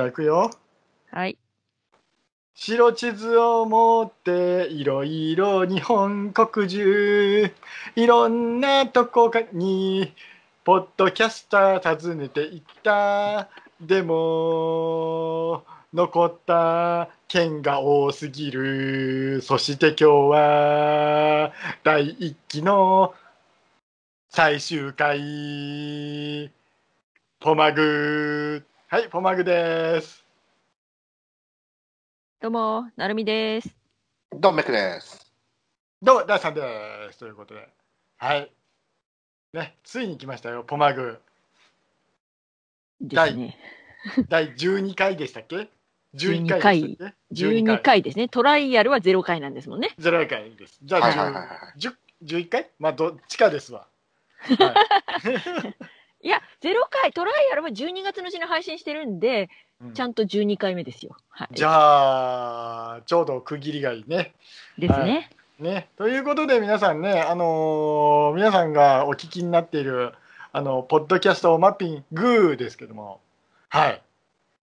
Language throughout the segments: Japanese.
じゃあ行くよ。はい。白地図を持っていろいろ日本国中いろんなとこかにポッドキャスター訪ねていったでも残った県が多すぎるそして今日は第一期の最終回ポマグはいポマグですどうも、なるみです。ドンメクです。どうも、ダーさんです。ということで。はい。ね、ついに来ましたよ、ポマグ。ですね。第12回でしたっけ ?11 12回でしたっけ？12。回ですね。トライアルは0回なんですもんね。0回です。じゃあ、はいはいはいはい10 11回？まあ、どっちかですわ。はい や、0回、トライアルは12月のうちに配信してるんで、うんちゃんと12回目ですよ。はい。じゃあ、ちょうど区切りがいいね。ですね。ね。ということで、皆さんね、あのー皆さんがお聞きになっている、あの、ポッドキャストマッピングですけども、はい。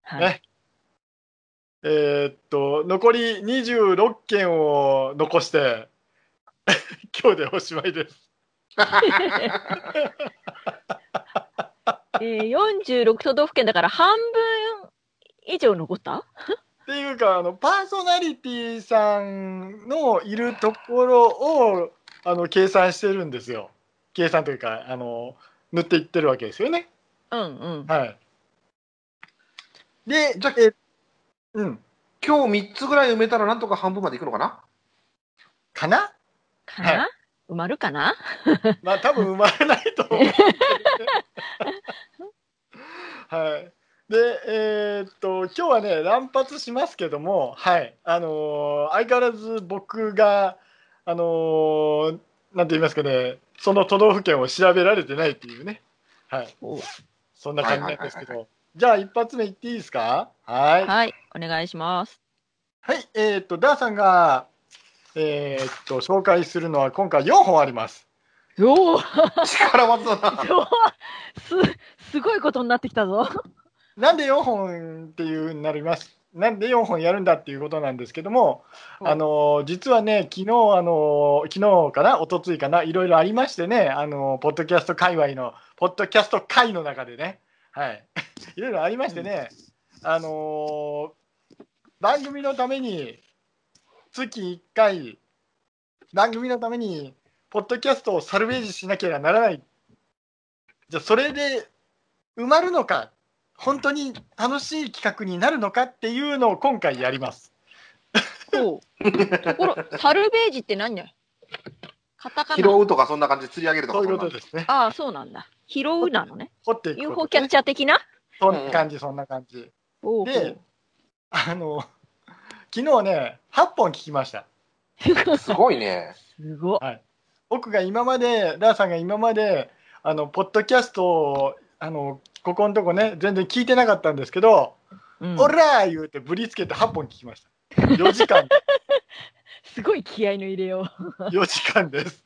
はい。ねえーっと、残り26件を残して、今日でおしまいです。えー、46都道府県だから半分以上残った？っていうか、あの、パーソナリティさんのいるところを、あの、計算してるんですよ。計算というか、あの、塗っていってるわけですよね。うんうん。はい。で、じゃあえ、うん、今日3つぐらい埋めたらなんとか半分までいくのかな？かな？かな、は埋まるかな？まあ多分生まれないと思う。はい。で、えーっと、今日はね、乱発しますけども、はい。あのー相変わらず僕が、あのーなんて言いますかね、その都道府県を調べられてないっていうね。はい。おそんな感じなんですけはいど。じゃあ、一発目いっていいですか？はい。はい。お願いします。はい。えーっと、ダーさんが、えーっと、紹介するのは今回4本あります。おお。力技だ。な。す、すごいことになってきたぞ。なんで4本っていうになります。なんで4本やるんだっていうことなんですけども、うんあの実はね、昨日あの昨日かな、一昨日かな、いろいろありましてね、あのポッドキャスト界隈の、ポッドキャスト界の中でね、はい、いろいろありましてね、あの番組のために月1回、番組のために、ポッドキャストをサルベージしなければならない。じゃあ、それで埋まるのか、本当に楽しい企画になるのかっていうのを今回やります。ほう。ところ、サルベージって何だよカタカ拾ナ。うとかそんな感じで釣り上げるとかそういうことですね。ああ、そうなんだ。拾うなのね。掘っていく UFO ねキャッチャー的な？そんな感じ、そんな感じ。ほうほうで、あの、昨日ね、8本聞きました。すごいね。すごっ。僕が今まで、ダーさんが今まで、あの、ポッドキャストを、あの、ここのとこね、全然聞いてなかったんですけど、うんオラー言うてぶりつけて8本聞きました。4時間、すごい気合いの入れよ4 時間です。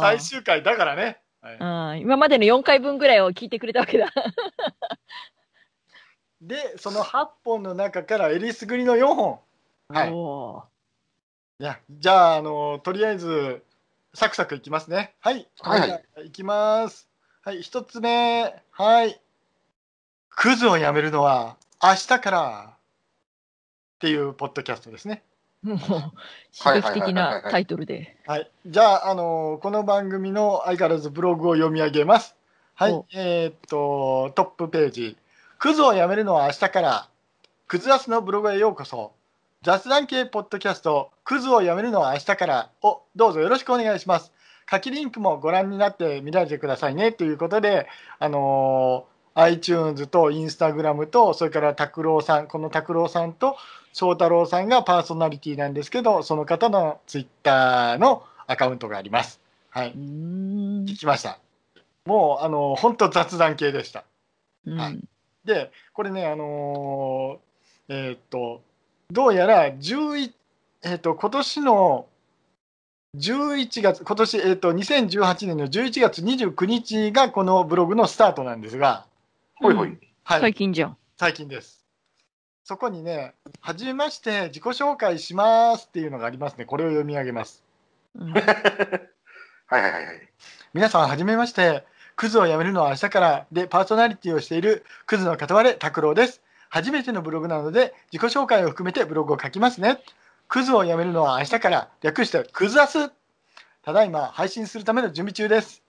最終回だからね。はいうん、今までの4回分ぐらいを聞いてくれたわけだ。で、その8本の中からえりすぐりの4本。はい。おいや、じゃあ、あの、とりあえず、サクサクいきますね。はい。はいはいいきます。はい、一つ目。はい。クズをやめるのは明日から。っていうポッドキャストですね。ーもう、刺激的なタイトルで。はい。じゃあ、あの、この番組の相変わらずブログを読み上げます。はいお。えーっと、トップページ。クズをやめるのは明日から。クズアスのブログへようこそ。雑談系ポッドキャスト、クズをやめるのは明日からをどうぞよろしくお願いします。書きリンクもご覧になって見られてくださいねということで、あのー iTunes と Instagram と、それから拓郎さん、この拓郎さんと翔太郎さんがパーソナリティなんですけど、その方の Twitter のアカウントがあります。はい聞きました。もう、あのー、本当雑談系でした。うんはいで、これね、あのーえーっと、どうやら11、えーっと、今年の11月、今年、えーっと、2018年の11月29日がこのブログのスタートなんですが、ほいほい。はい、最近じゃん。最近です。そこにね、はじめまして、自己紹介しますっていうのがありますね。これを読み上げます。うん はいはいはいはい。皆さん、はじめまして。クズをやめるのは明日からでパーソナリティをしているクズの片割れ拓郎です。初めてのブログなので自己紹介を含めてブログを書きますね。クズをやめるのは明日から略してクズアス。ただいま配信するための準備中です。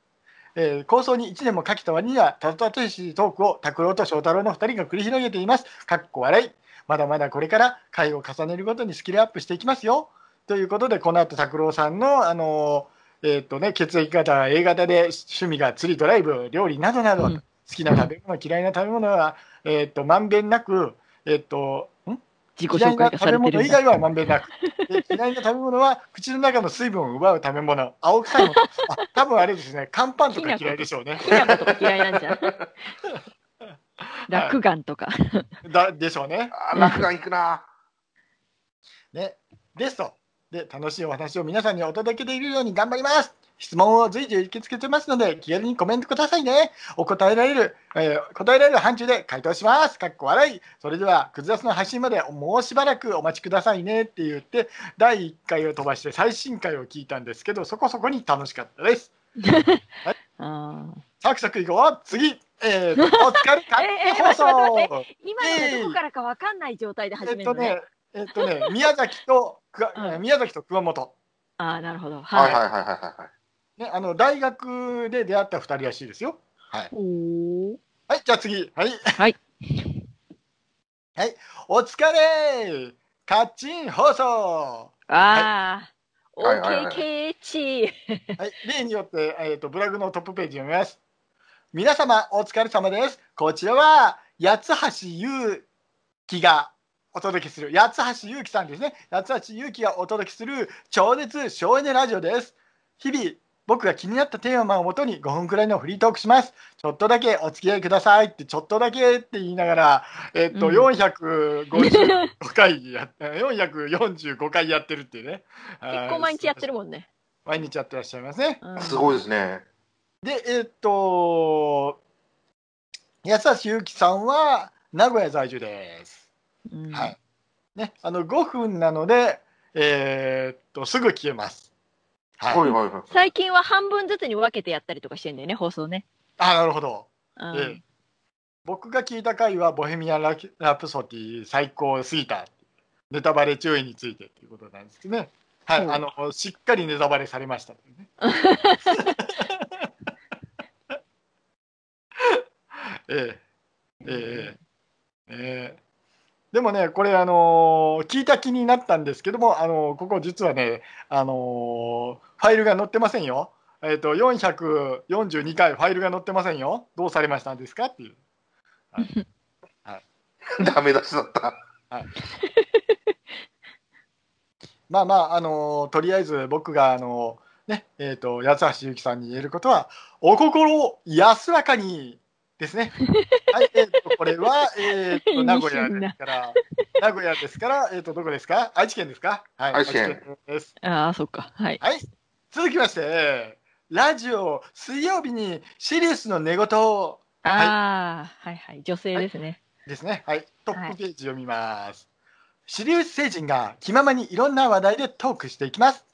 えー構想に1年もかけた割にはたどたどしトークを拓郎と翔太郎の2人が繰り広げています。かっこ笑い。まだまだこれから回を重ねるごとにスキルアップしていきますよ。ということでこの後拓郎さんのあのーえっとね、血液型、A 型で趣味が釣り、ドライブ、料理などなど、うん好きな食べ物、嫌いな食べ物は、えっとまんべんなく、えっとん？自己嫌いな紹介食べれてるんだ。物以外はまんべんなく、で嫌いな食べ物は口の中の水分を奪う食べ物、青臭いもの、あ多分あれですね、乾パンとか嫌いでしょうね。きな粉とか嫌いなんじゃん。落眼とか。だでしょうね。あー、落眼いくな。ね、ですと。で、楽しいお話を皆さんにお届けできるように頑張ります。質問を随時受け付けてますので、気軽にコメントくださいね。お答えられる、えー答えられる範疇で回答します。かっこ笑い。それでは、くずだすの配信までもうしばらくお待ちくださいねって言って、第1回を飛ばして最新回を聞いたんですけど、そこそこに楽しかったです。あーサクサクいこう。次、えー、お疲れかえー放待って待送。今のがどこからかわかんない状態でえ始めるのね。っとね、えっとね、宮崎と、くわ うん宮崎と熊本。ああ、なるほど。ははいい。はいはいはいはい。ね、あの大学で出会った2人らしいですよ。はい、はい、じゃあ次、はい、はい、はい、お疲れカッチン放送、ああ、はいはいはい OKKH。はい、例によって、えー、とブログのトップページ読みます。皆様、お疲れ様です。こちらは八橋ゆきがお届けする、八橋ゆうきさんですね。八橋ゆうきがお届けする超絶省エネラジオです。日々、僕が気になったテーマをもとに5分くらいのフリートークします。ちょっとだけお付き合いくださいって、ちょっとだけって言いながら、えっと、うん455回や、445回やってるっていうね。結構毎日やってるもんね。毎日やってらっしゃいますね。うんすごいですね。で、えっと、安橋ゆうきさんは名古屋在住です。うんはい。ね、あの5分なので、えーっと、すぐ消えます。はい。はいはいはい。最近は半分ずつに分けてやったりとかしてんだよね、放送ね。あ、なるほど。うんええ僕が聞いた回は、ボヘミアンラ・ラプソディ最高すぎた。ネタバレ注意についてっていうことなんですけどね。はい、うんあの、しっかりネタバレされました、ね。ええ、ええ、ええ。でもね、これ、あのー聞いた気になったんですけども、あのーここ実はね、あのーファイルが載ってませんよ。えっ、と、442回ファイルが載ってませんよ。どうされましたんですかっていう。ダメ出しだった。まあまあ、あのーとりあえず僕が、あのーね、えっ、と、八橋ゆきさんに言えることは、お心を安らかにですね。はい、えっ、と、これは、えっ、と、名古屋ですから、名古屋ですから、えっ、と、どこですか？愛知県ですか？はい、愛知県です。ああ、そっか。はい。はい、続きまして、ラジオ、水曜日にシリウスの寝言をああ、はいはい。女性ですね。ですね。はい。トップページ読みます。シリウス星人が気ままにいろんな話題でトークしていきます。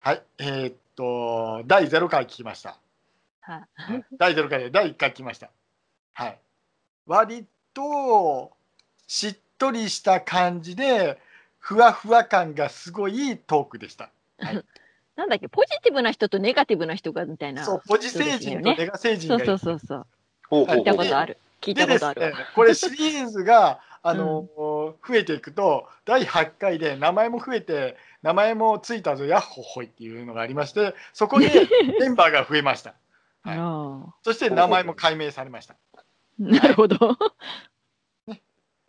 はい。えーっと、第0回聞きました。はい第0回で第1回聞きました。はい。割と、しっとりした感じで、ふわふわ感がすごいトークでした。なんだっけ、ポジティブな人とネガティブな人がみたいな。そう、ポジ星人とネガ星人そうそがいるうそうそう。聞いほうほうほうたことある。聞いたことあるわね。、これシリーズがあの、増えていくと第8回で名前も増えて名前もついたぞやっほっほいっていうのがありましてそこでメンバーが増えましたはい あそして名前も改名されましたあなるほど。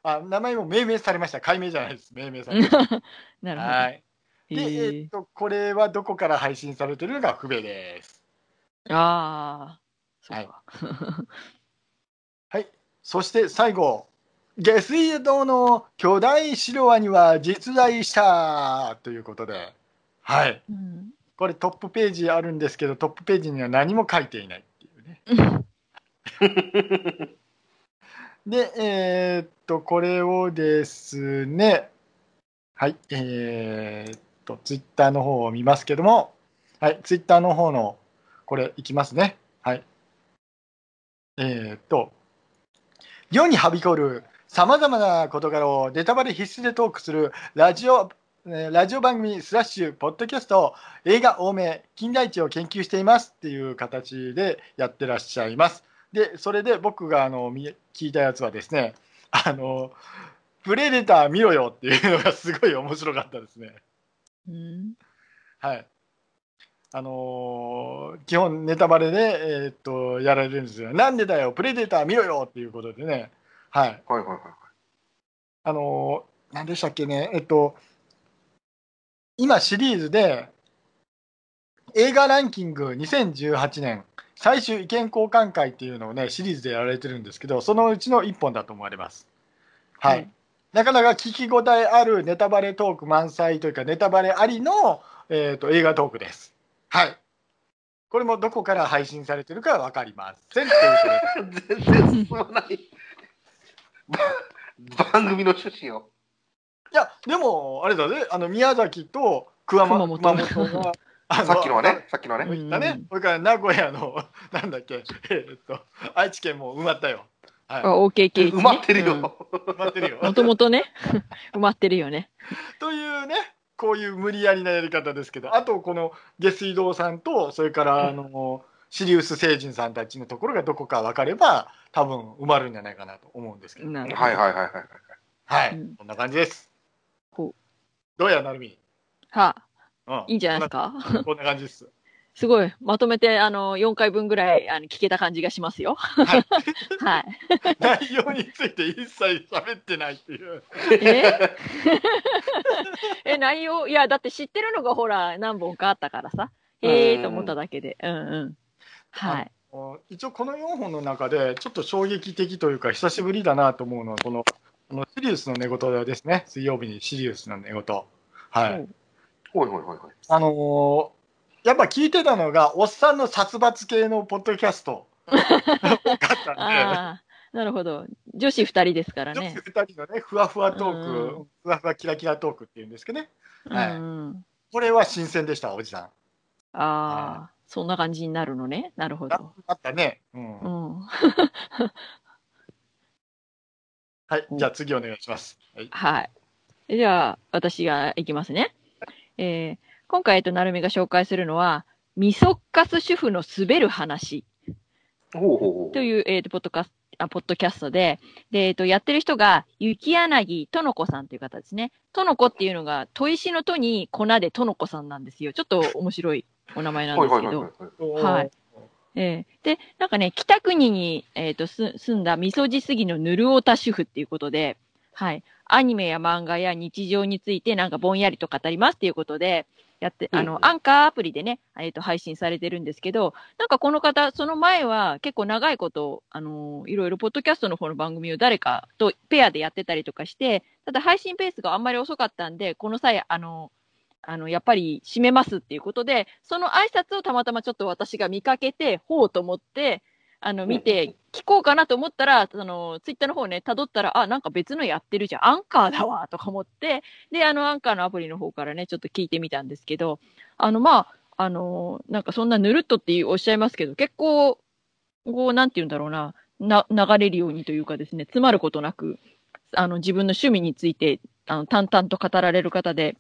あ名前も命名されました。改名じゃないです。命名されました。なるほど。はい。で、へええっとこれはどこから配信されてるのが不明です。ああ、そっか。はい。そして最後下水道の巨大白ワニは実在したということで。はい。うん。これトップページあるんですけどトップページには何も書いていないっていうね で、えーっと、これをですね、はい、えーっと、ツイッターの方を見ますけども、はい、ツイッターの方の、これ、いきますね。はい。えーっと、世にはびこるさまざまな事柄をネタバレ必須でトークするラジオ、ラジオ番組スラッシュ、ポッドキャスト、映画多め、近代一を研究していますっていう形でやってらっしゃいます。で、それで僕があの見聞いたやつはですね、あの、プレデター見ろよっていうのがすごい面白かったですね。うん。はい。あのー基本ネタバレで、えーっと、やられるんですよ。なんでだよ、プレデター見ろよっていうことでね。はい。はいはいはい。あのー、なんでしたっけね、えっと、今シリーズで、映画ランキング2018年最終意見交換会っていうのをね、シリーズでやられてるんですけど、そのうちの1本だと思われます。はい。はいなかなか聞き応えあるネタバレトーク満載というか、ネタバレありの、えー、と映画トークです。はい。これもどこから配信されてるかは分かりません。全然進まない。ば 番組の趣旨を。いや、でも、あれだね、あの宮崎と熊熊本本熊本が、あさっきのはね、さっきのはね。行ったねうん、それから名古屋の、なんだっけ、えーっと、愛知県も埋まったよ。はい、あ、OKK、埋まってるよ。埋まってるよ。もともとね、埋まってるよね。というね、こういう無理やりなやり方ですけど、あとこの下水道さんと、それからあのシリウス星人さんたちのところがどこか分かれば、多分埋まるんじゃないかなと思うんですけど、どはいはいはいはい。はい、うんこんな感じです。どうや、なるみ。はあ、うん、いいんじゃないですか？こんな感じです。すごい。まとめて、あの、4回分ぐらい、あの、聞けた感じがしますよ。はい、はい。内容について一切喋ってないっていう。え？え、内容いや、だって知ってるのがほら、何本かあったからさ。へえーと思っただけで。うんうん。はい。一応この4本の中でちょっと衝撃的というか久しぶりだなと思うのはこのこのシリウスの寝言ですね水曜日にシリウスの寝言はい、うんほいほいほい。あのーやっぱ聞いてたのがおっさんの殺伐系のポッドキャスト多かったんでああ、なるほど。女子2人ですから女子ね。2人のねふわふわトーク、うんふわふわキラキラトークっていうんですけどねはい。これは新鮮でしたおじさんああ、そんな感じになるのね。なるほど。あったね、うんうん。はいじゃあ次お願いします、はい、はい。じゃあ、私がいきますね。えー今回、えっと、なるみが紹介するのは、みそっかす主婦の滑る話という、えっと、ポッドカスあポッドキャストで、で、えっと、やってる人が、雪柳との子さんという方ですね。との子っていうのが、砥石のとに粉でとの子さんなんですよ。ちょっと面白いお名前う。なんはいですはいけど。はいえーで、なんかね、北国に、えー、とす住んだみそじすぎのぬるおた主婦っていうことで、はい、アニメや漫画や日常についてなんかぼんやりと語りますっていうことで、やって、あうん。の、アンカーアプリでね、えー、と配信されてるんですけど、なんかこの方、その前は結構長いこと、あのーいろいろポッドキャストの方の番組を誰かとペアでやってたりとかして、ただ配信ペースがあんまり遅かったんで、この際、あのあの、やっぱり締めますっていうことで、その挨拶をたまたまちょっと私が見かけて、ほうと思って、あの、見て、聞こうかなと思ったら、その、ツイッターの方ね、辿ったら、あ、なんか別のやってるじゃん、アンカーだわ、とか思って、で、あの、アンカーのアプリの方からね、ちょっと聞いてみたんですけど、あの、まあ、あの、なんかそんなぬるっとっておっしゃいますけど、結構、こう、なんて言うんだろうな、な、流れるようにというかですね、詰まることなく、あの、自分の趣味について、あの、淡々と語られる方で、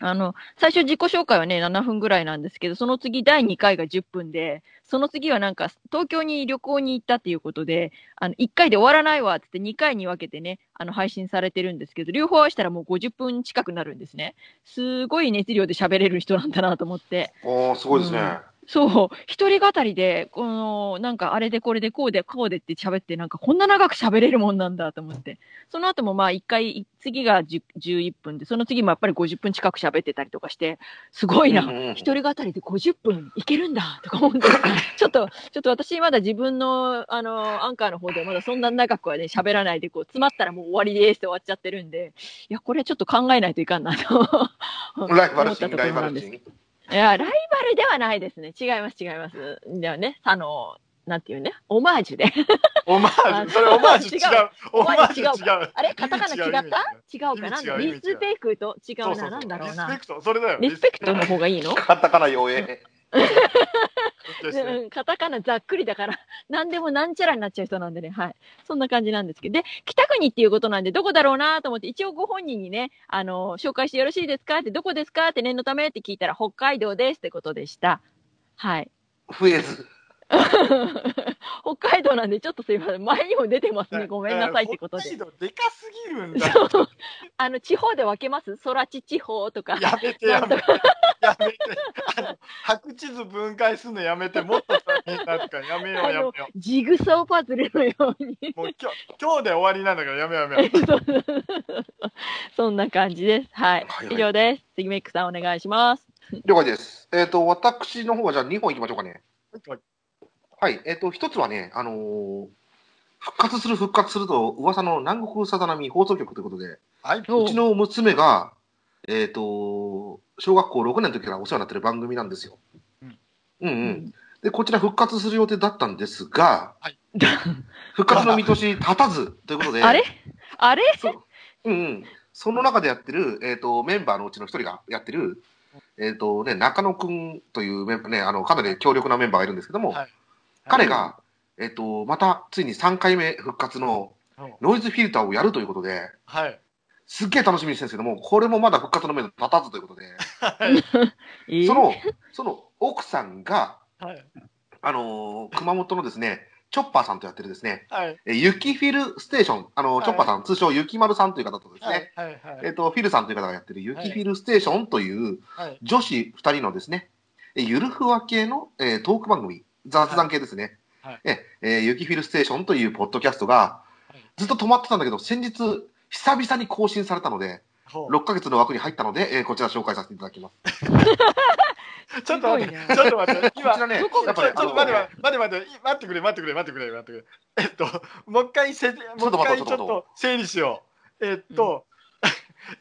あの、最初自己紹介はね、7分ぐらいなんですけど、その次第2回が10分で、その次はなんか、東京に旅行に行ったっていうことで、あの、1回で終わらないわ、つって2回に分けてね、あの、配信されてるんですけど、両方合わせたらもう50分近くなるんですね。すごい熱量で喋れる人なんだなと思って。おー、すごいですね。そう、一人語りで、この、なんかあれでこれでこうでこうでって喋って、なんかこんな長く喋れるもんなんだと思って。その後もまあ一回、次が10 11分で、その次もやっぱり50分近く喋ってたりとかして、すごいな一人語りで50分いけるんだとか思って、ちょっと、ちょっと私まだ自分の、あの、アンカーの方ではまだそんな長くはね、喋らないで、こう、詰まったらもう終わりですって終わっちゃってるんで、いや、これちょっと考えないといかんなと。ライバル思った心、ライところなんですバル心。いや、ライバルではないですね。違います、違います。ではね、あの、なんていうね、オマージュで。オマージュ、それオマージュ？違う。オマージュ違う。あれ？カタカナ違った？違うかな？リスペクト？違うな。なんだろうなリスペ。クト、それだよ。リスペクトの方がいいの？カタカナ弱え。カタカナざっくりだから、何でもなんちゃらになっちゃう人なんでね、はい。そんな感じなんですけど。で、北国っていうことなんで、どこだろうなと思って、一応ご本人にね、あの、紹介してよろしいですかって、どこですかって念のためって聞いたら、北海道ですってことでした。はい。増えず。北海道なんで、ちょっとすいません。前にも出てますね。ごめんなさいってことで。北海道でかすぎるんだ。あの、地方で分けます？空地地方とか。やめてやめて。やめて。あの、白地図分解するのやめて、もっと大変だからやめようやめあのよジグソーパズルのように。う。もう今日、今日で終わりなんだからやめようやめよう。そんな感じです。はい。はいはい以上です。杉メイクさんお願いします。了解です。えっ、と、私の方はじゃあ2本いきましょうかね。はい。えっ、と、一つはね、あのー復活する復活すると噂の南国さざ波放送局ということで、はい。おうちの娘が、えっ、と、小学校6年の時からお世話になってる番組なんですよ。うん。うんうん。で、こちら復活する予定だったんですが、はい。復活の見通し立たずということで、あれ？あれ？う。んうん、その中でやってる、えー、とメンバーのうちの一人がやってる、えーとね、中野くんというメンバー、ね、あのかなり強力なメンバーがいるんですけども、はい。彼が、えー、とまたついに3回目復活のノイズフィルターをやるということで、はい。すっげえ楽しみにしてるんですけども、これもまだ復活の目立たずということで、そのその奥さんが、はい。あのー熊本のですね、チョッパーさんとやってるですね、はい。えー雪フィルステーション、あのはいチョッパーさん、通称雪丸さんという方とですね、はい。はい。えっ、と、フィルさんという方がやってる雪フィルステーションというはい。女子2人のですね、えゆるふわ系の、えートーク番組、雑談系ですね。はいええー雪フィルステーションというポッドキャストがはいずっと止まってたんだけど、先日、久々に更新されたので、ほう。6ヶ月の枠に入ったので、えーこちら紹介させていただきます。ちょっと待って、ちょっと待って、今、こちらね、どこやっぱり、ちょっと待って待って待って待って待ってくれ待ってくれ待ってくれ待ってくれ。えっともう一回せもうちょっと待って一回ちょっと整理しよう。えっと、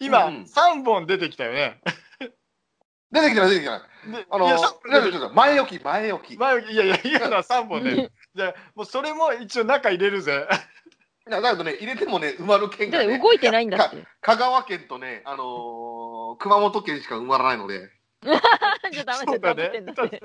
今うんうん。三本出てきたよね。出てきてない、出てきてない。であのいやさー、ちょっとちょっと前置き、前置き。いやいや今のは三本で。じゃあもうそれも一応中入れるぜ。やだけどね、入れてもね、埋まる県が、ね、だって動いてないんだって。香川県とね、あのー熊本県しか埋まらないので、じゃあダメそうだだよ、ダメってんねだって。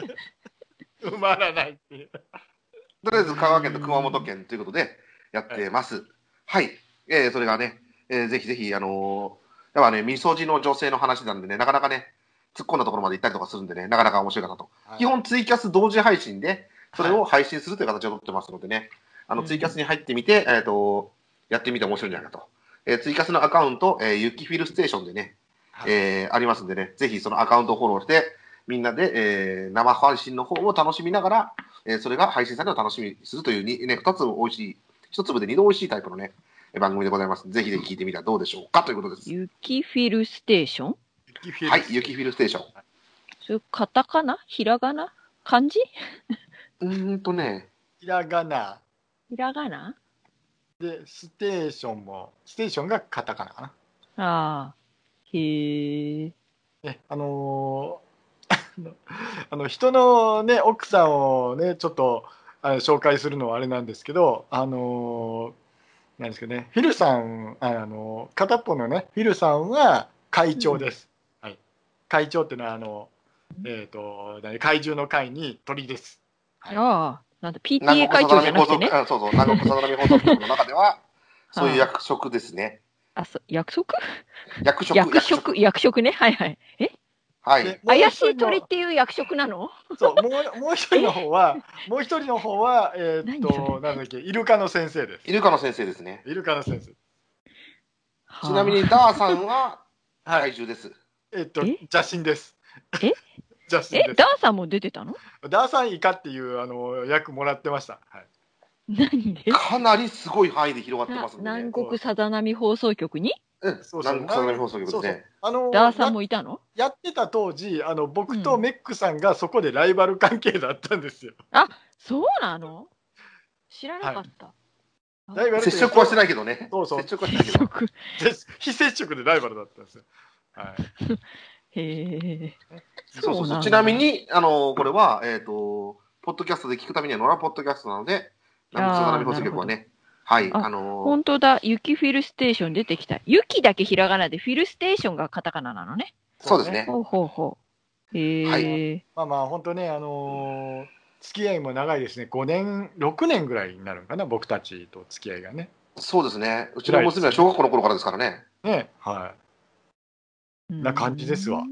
埋まらないっていうとりあえず香川県と熊本県ということでやってます。はい。えー、それがね、えーぜひぜひ、あのーやっぱね、みそじの女性の話なんでね、なかなかね、突っ込んだところまで行ったりとかするんでね、なかなか面白いかなと。基本ツイキャス同時配信で、それを配信するという形をとってますのでね、あの、うん。ツイキャスに入ってみて、えっ、と、やってみて面白いんじゃないかと。えーツイキャスのアカウント、えー、ユキフィルステーションでね、はい。えーありますんでね、ぜひそのアカウントをフォローして、みんなで、えー生配信の方を楽しみながら、えーそれが配信されるのを楽しみにするというに、ね、二つ美味しい、一粒で二度美味しいタイプのね、えー番組でございます。ぜひぜひ聞いてみたらどうでしょうか。ということです。雪フィルステーション？はい、ユキフィルステーション。それカタカナ？ひらがな？漢字？うーんとね、ひらがなひらがな？でステーションもステーションがカタカナかな。ああ。へえ。ね、あのーあの人のね奥さんをねちょっとあの紹介するのはあれなんですけどあのーなんですけどねフィルさんあの片っぽのねフィルさんは会長です、はい、会長っていうのはあのえっ、と何怪獣の会に鳥です。はい。ああ。なんだ、南 PTA 会長じゃなくてね。あそうそう、南国さざ波放送局の中では、そういう役職ですね。あ、そう、約束？役職、役職、役職ね？はいはい。え？はい。で怪しい鳥っていう役職なの？そうもうもう一人の方はもう一人の方はえっ、とれ？なんだっけイルカの先生ですイルカの先生ですね。イルカの先生ちなみに、ダーさんははい怪獣です。えっとえ？邪神ですえ？邪神えで、すダーさんも出てたの？ダーサンイカっていうあの役もらってました。はい。何で？かなりすごい範囲で広がってなますんでね南。国さざ波放送局に？うんそうそう南国さ放送局ですね。あのダーさんやもいたの？やってた当時あの僕とメックさんがそこでライバル関係だったんですよ。そうなの？知らなかった。ライバル接触はしてないけどね。そうそう接触はしてないけど。非接触でライバルだったんですよ。はい。へえ。そうそうちなみに、あの、これは、えっと、ポッドキャストで聞くためには、野良ポッドキャストなので、あー南部相談放送局はね、はい、ああのー本当だ、雪フィルステーション出てきた。雪だけひらがなで、フィルステーションがカタカナなのね。そうですね。ほうほうほう。へえ、はまあまあ本当ねあのー付き合いも長いですね5年6年ぐらいになるのかな僕たちと付き合いがねそうですね。うちの娘は小学校の頃からですからね。ねはな感じですわ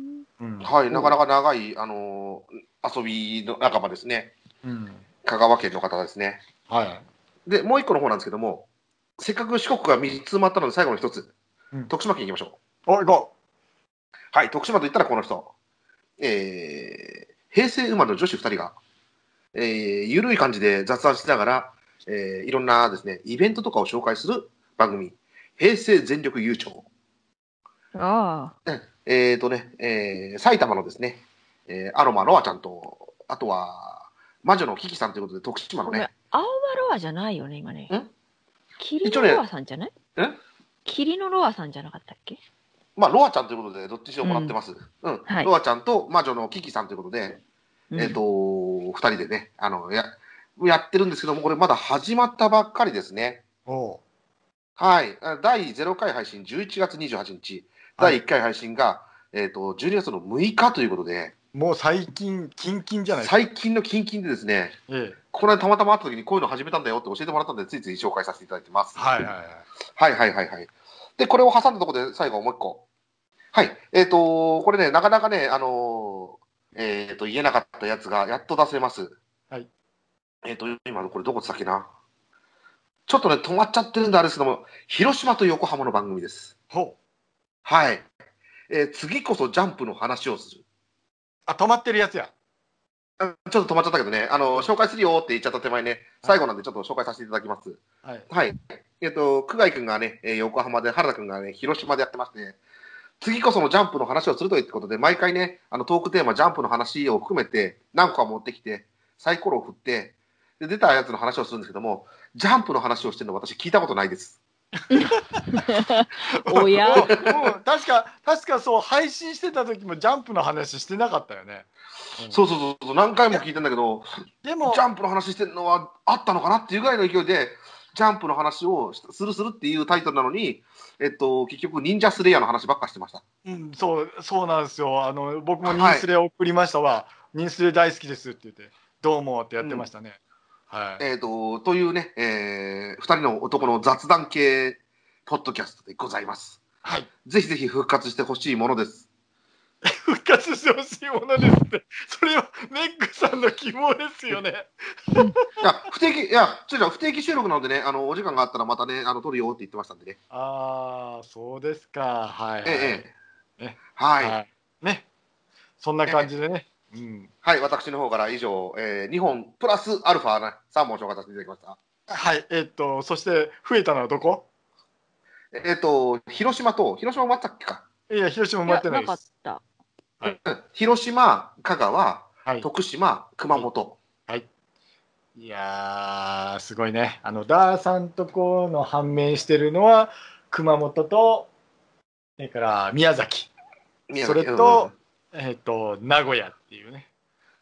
うんい、うんはい、なかなか長い、あのー遊びの仲間ですね。うん香川県の方ですね。はいで、もう一個の方なんですけども、せっかく四国が3つ埋まったので、最後の一つ、うん徳島県行きましょお行こう。はい、徳島といったらこの人。えー平成生まれの女子2人が、えー、ゆるい感じで雑談しながら、えーいろんなですね、イベントとかを紹介する番組、平成全力優勝。あえーとね、えー埼玉のですね、えーアロマロアちゃんと、あとは、魔女のキキさんということで、徳島のね、、青葉ロアじゃないよね、今ね。ん？霧一応ねのロアさんじゃない？ん霧のロアさんじゃなかったっけ？まあ、ロアちゃんということで、どっちにしろもらってます。うん。はい。ロアちゃんと魔女のキキさんということで、うん。えっ、と、二人でね、あの、や、やってるんですけども、これまだ始まったばっかりですね。はい。あ第0回配信11月28日、はい第1回配信が、えっ、と、12月の6日ということで、もう最近キンキンじゃないですか、最近のキンキンでですね、ええ、この間たまたま会った時にこういうの始めたんだよって教えてもらったんで、ついつい紹介させていただいてます。はいはいはいはいはいはいはい。で、これを挟んだところで最後もう一個。はい。えっ、と、これね、なかなかね、あのーえっ、と、言えなかったやつがやっと出せます。はい。えっ、と、今、これどこでしたっけな。ちょっとね、止まっちゃってるんであれですけども、広島と横浜の番組です。ほうはい。えー次こそジャンプの話をする。あ止まってるやつやあちょっと止まっちゃったけどね、あの、紹介するよって言っちゃった手前ね、最後なんでちょっと紹介させていただきます。はいはい。えっと、久我井君がね、えー横浜で、原田君がね、広島でやってまして、次こそのジャンプの話をするということで、毎回ね、あのトークテーマ、ジャンプの話を含めて、何個か持ってきて、サイコロを振って、で出たやつの話をするんですけども、ジャンプの話をしてるの私聞いたことないです。おや？もうもう確か確かそう配信してた時もジャンプの話してなかったよね、うん。そうそうそうそう、何回も聞いたんだけど、でもジャンプの話してるのはあったのかなっていうぐらいの勢いで、ジャンプの話をするするっていうタイトルなのに、えっと、結局、忍者スレイヤーの話ばっかしてました。うん、そうそうなんですよ。あの僕もニンスレ送りましたわ、ニンスレ大好きですって言ってどうもってやってましたね、はいえっ、と、というね、えー、二人の男の雑談系ポッドキャストでございます。はいぜひぜひ復活してほしいものです。復活してほしいものですってそれはメッグさんの希望ですよねいや、不定期、いや、違う違う不定期収録なのでね、あの、お時間があったらまたね、あの、撮るよって言ってましたんでね。ああそうですかはい、はいええええねはい。はい。はいねそんな感じでね、うん、私の方から以上、えー、2本プラスアルファな3本紹介させていただきました。はいえっとそして増えたのはどこ？えっ、と、広島と、広島もあったっけか？いや広島いもやってなやないかっですた。うん広島、香川、はい。徳島、熊本。い。やー、すごいね。あの、ダーさんとこの判明してるのは、熊本と、それから宮崎、宮それと、えっ、と、名古屋。っていうね。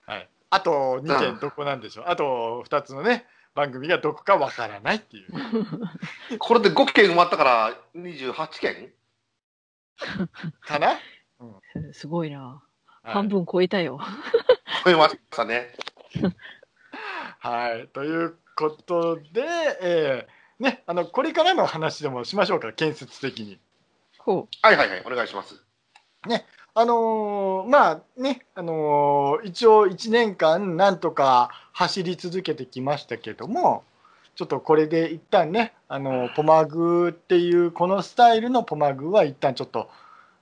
はい。あと2うん県どこなんでしょう。あと2つのね、番組がどこかわからないっていう。う んこれで5件埋まったから28件？かな、すごいな。はい半分超えたよ。超えましたね。はい。ということで、えーね、あの、これからの話でもしましょうか、建設的に。ほはいはいはい、お願いします。あのーまあね、あのー一応1年間なんとか走り続けてきましたけどもちょっとこれで一旦ね、あのーポマグっていうこのスタイルのポマグは一旦ちょっと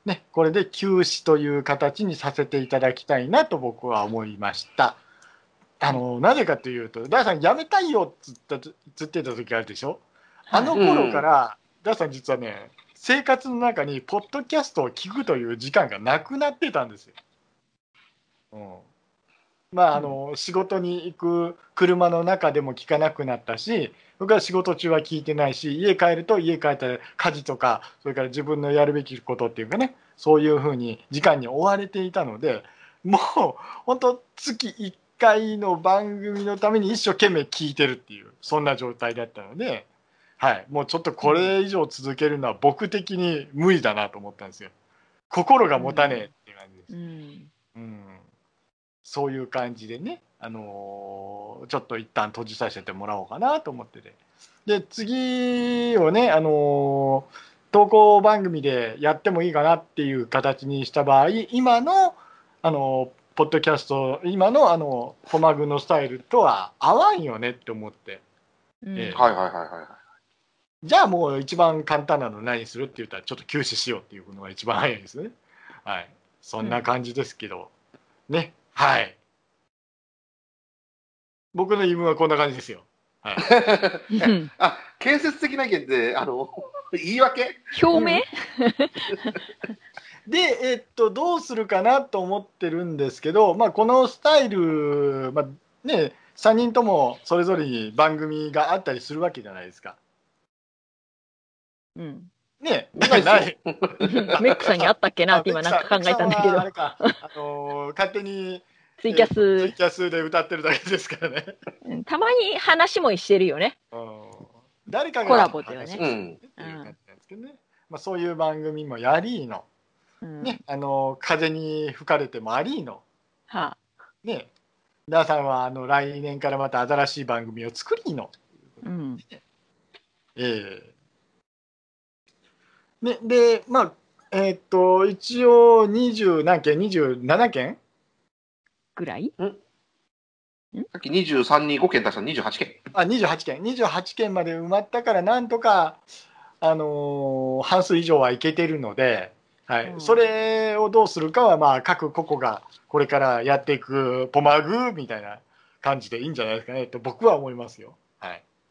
ねこれで休止という形にさせていただきたいなと僕は思いました。あのなぜかというとダーさん辞めたいよっつったつってた時あるでしょ？あの頃から、ダーさん実はね生活の中にポッドキャストを聞くという時間がなくなってたんですよ。うん、まああの仕事に行く車の中でも聞かなくなったし僕は仕事中は聞いてないし家帰ると家帰ったら家事とかそれから自分のやるべきことっていうかねそういうふうに時間に追われていたのでもう本当月1回の番組のために一生懸命聞いてるっていうそんな状態だったので、はい、もうちょっとこれ以上続けるのは僕的に無理だなと思ったんですよ。心が持たねえっていう感じです。うん。うん、そういう感じでね、あのーちょっと一旦閉じさせてもらおうかなと思ってて。で、次をね、あのー投稿番組でやってもいいかなっていう形にした場合、今の、あのーポッドキャスト、今の、あの、コマグのスタイルとは合わんよねって思って。うんええはいはいはいはいはい。じゃあもう一番簡単なの何するって言ったらちょっと休止しようっていうのが一番早いですね。はい。そんな感じですけど、ね。はい。僕の言い分はこんな感じですよ。はい。うん あ、建設的な意見って、あの、言い訳？表明？で、えっと、どうするかなと思ってるんですけど、まあ、このスタイル、まあ、ね、3人ともそれぞれに番組があったりするわけじゃないですか。うん。ね、ないない。メックさんにあったっけなって今なんか考えたんだけど。あれ、か、あのー勝手に ツイキャツイス、キャスで歌ってるだけですからね。うんたまに話もしてるよね。うん。誰かがコラボではね。話をしてるっていう感じなんですけどね。まあ、そういう番組もやりーの、うん。ね、あの風に吹かれてもありーの、はね、ダーさんはあの来年からまた新しい番組を作りの、あ、うん。ええ。ね、で、まあ、えーっと、一応20何件、27件？ぐらい？さっき23に5件出した28件。あ28件。28件まで埋まったからなんとか、あのー半数以上はいけてるので、はい。うん。それをどうするかは、まあ、各個々がこれからやっていくポマグみたいな感じでいいんじゃないですかねと僕は思いますよ。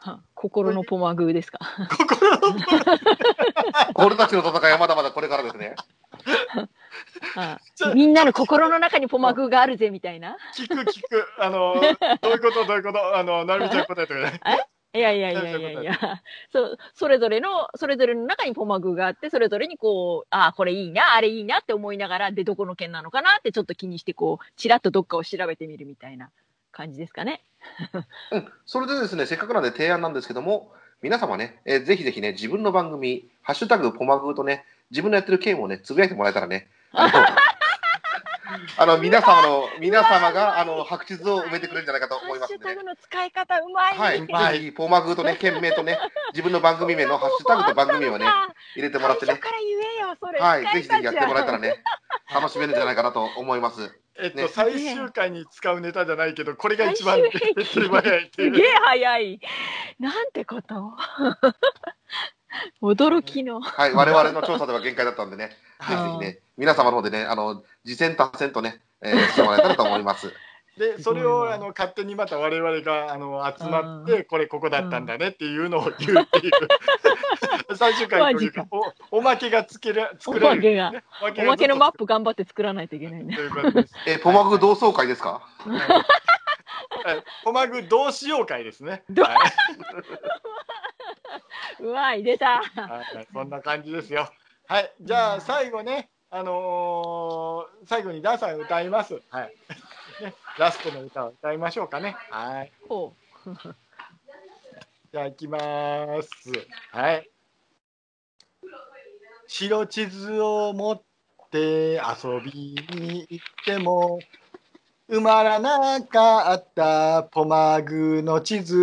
は心のポマグーですか？心の俺たちの戦いはまだまだこれからですね。はちょみんなの心の中にポマグーがあるぜみたいな？聞く聞くあのー どういうこと？どういうこと？あのなるみちゃん答えてくれいやいやいやいやいや、そうそれぞれの、それぞれの中にポマグーがあって、それぞれにこう、ああ、これいいな、あれいいなって思いながら、で、どこの県なのかなってちょっと気にして、こう、ちらっとどっかを調べてみるみたいな感じですかね。うん。それでですね、せっかくなんで提案なんですけども、皆様ね、えーぜひぜひね、自分の番組、ハッシュタグポマグーとね、自分のやってる件をね、つぶやいてもらえたらね、あの、あの皆様の、皆様が、あの、白地図を埋めてくれるんじゃないかと思いますねハッシュタグ。の使い方うまい。はい、ポーマグーとね、件名とね、自分の番組名のハッシュタグと番組名をね、入れてもらってね。はい、ぜひぜひやってもらえたらね。ね、楽しめるんじゃないかなと思います。えっと、ね最終回に使うネタじゃないけどこれが一番 手早いっていうすげえ早い。なんてこと？驚きの。はい、我々の調査では限界だったんでね、ぜひぜはひね、皆様の方でね、あの、次戦多戦とね、えーしてもらえたらと思います。いでそれをあの勝手にまた我々があの集まってこれここだったんだねっていうのを言うっていう。最終回おおまけがつけるお作れる。まけが。おまおまけのマッププ頑張って作らないといけないね。と。いうことです。えーポマグー同窓会ですか？はい。ポマグどうしよう会ですね。う？まい、出た。いはい。そんな感じですよ。はい。じゃあ最後ねあのー最後にダーさん歌います。はいねラストの歌を歌いましょうかねはいほ じゃあ行きます。はい。白地図を持って遊びに行っても埋まらなかったポマグの地図。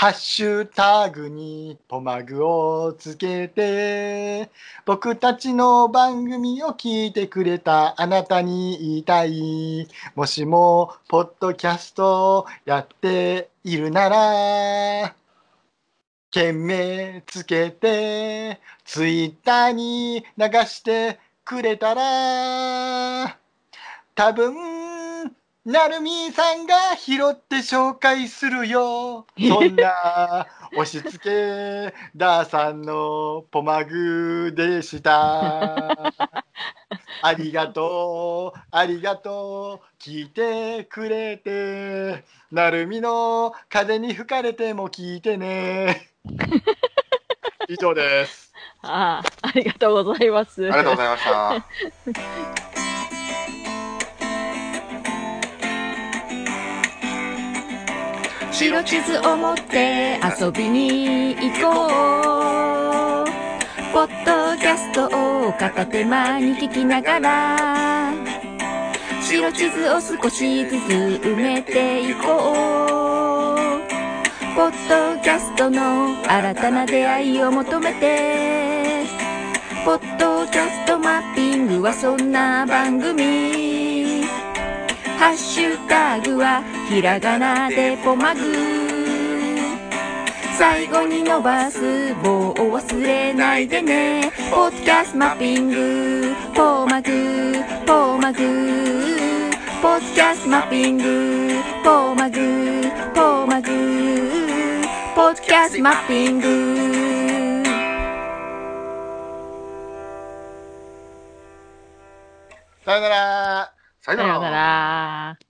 ハッシュタグにポマグをつけて僕たちの番組を聞いてくれたあなたに言いたい。もしもポッドキャストをやっているなら件名つけてツイッターに流してくれたら多分なるみさんが拾って紹介するよ。そんな押し付けダーさんのポマグでした。ありがとう。ありがとう。聞いてくれて。なるみの風に吹かれても聞いてね。以上です。う。ああ、ありがとうございます。ありがとうございました。白地図を持って遊びに行こう。ポッドキャストを片手間に聞きながら白地図を少しずつ埋めていこう。ポッドキャストの新たな出会いを求めてポッドキャストマッピングはそんな番組。ハッシュタグはひらがなでポマグ。最後に伸ばす棒を忘れないでね。ポッドキャストマッピング。ポマグ。ポマグ。ポッドキャストマッピング。ポマグ。ポマグ。ポッドキャストマッピング。さよなら。さよなら。さようなら。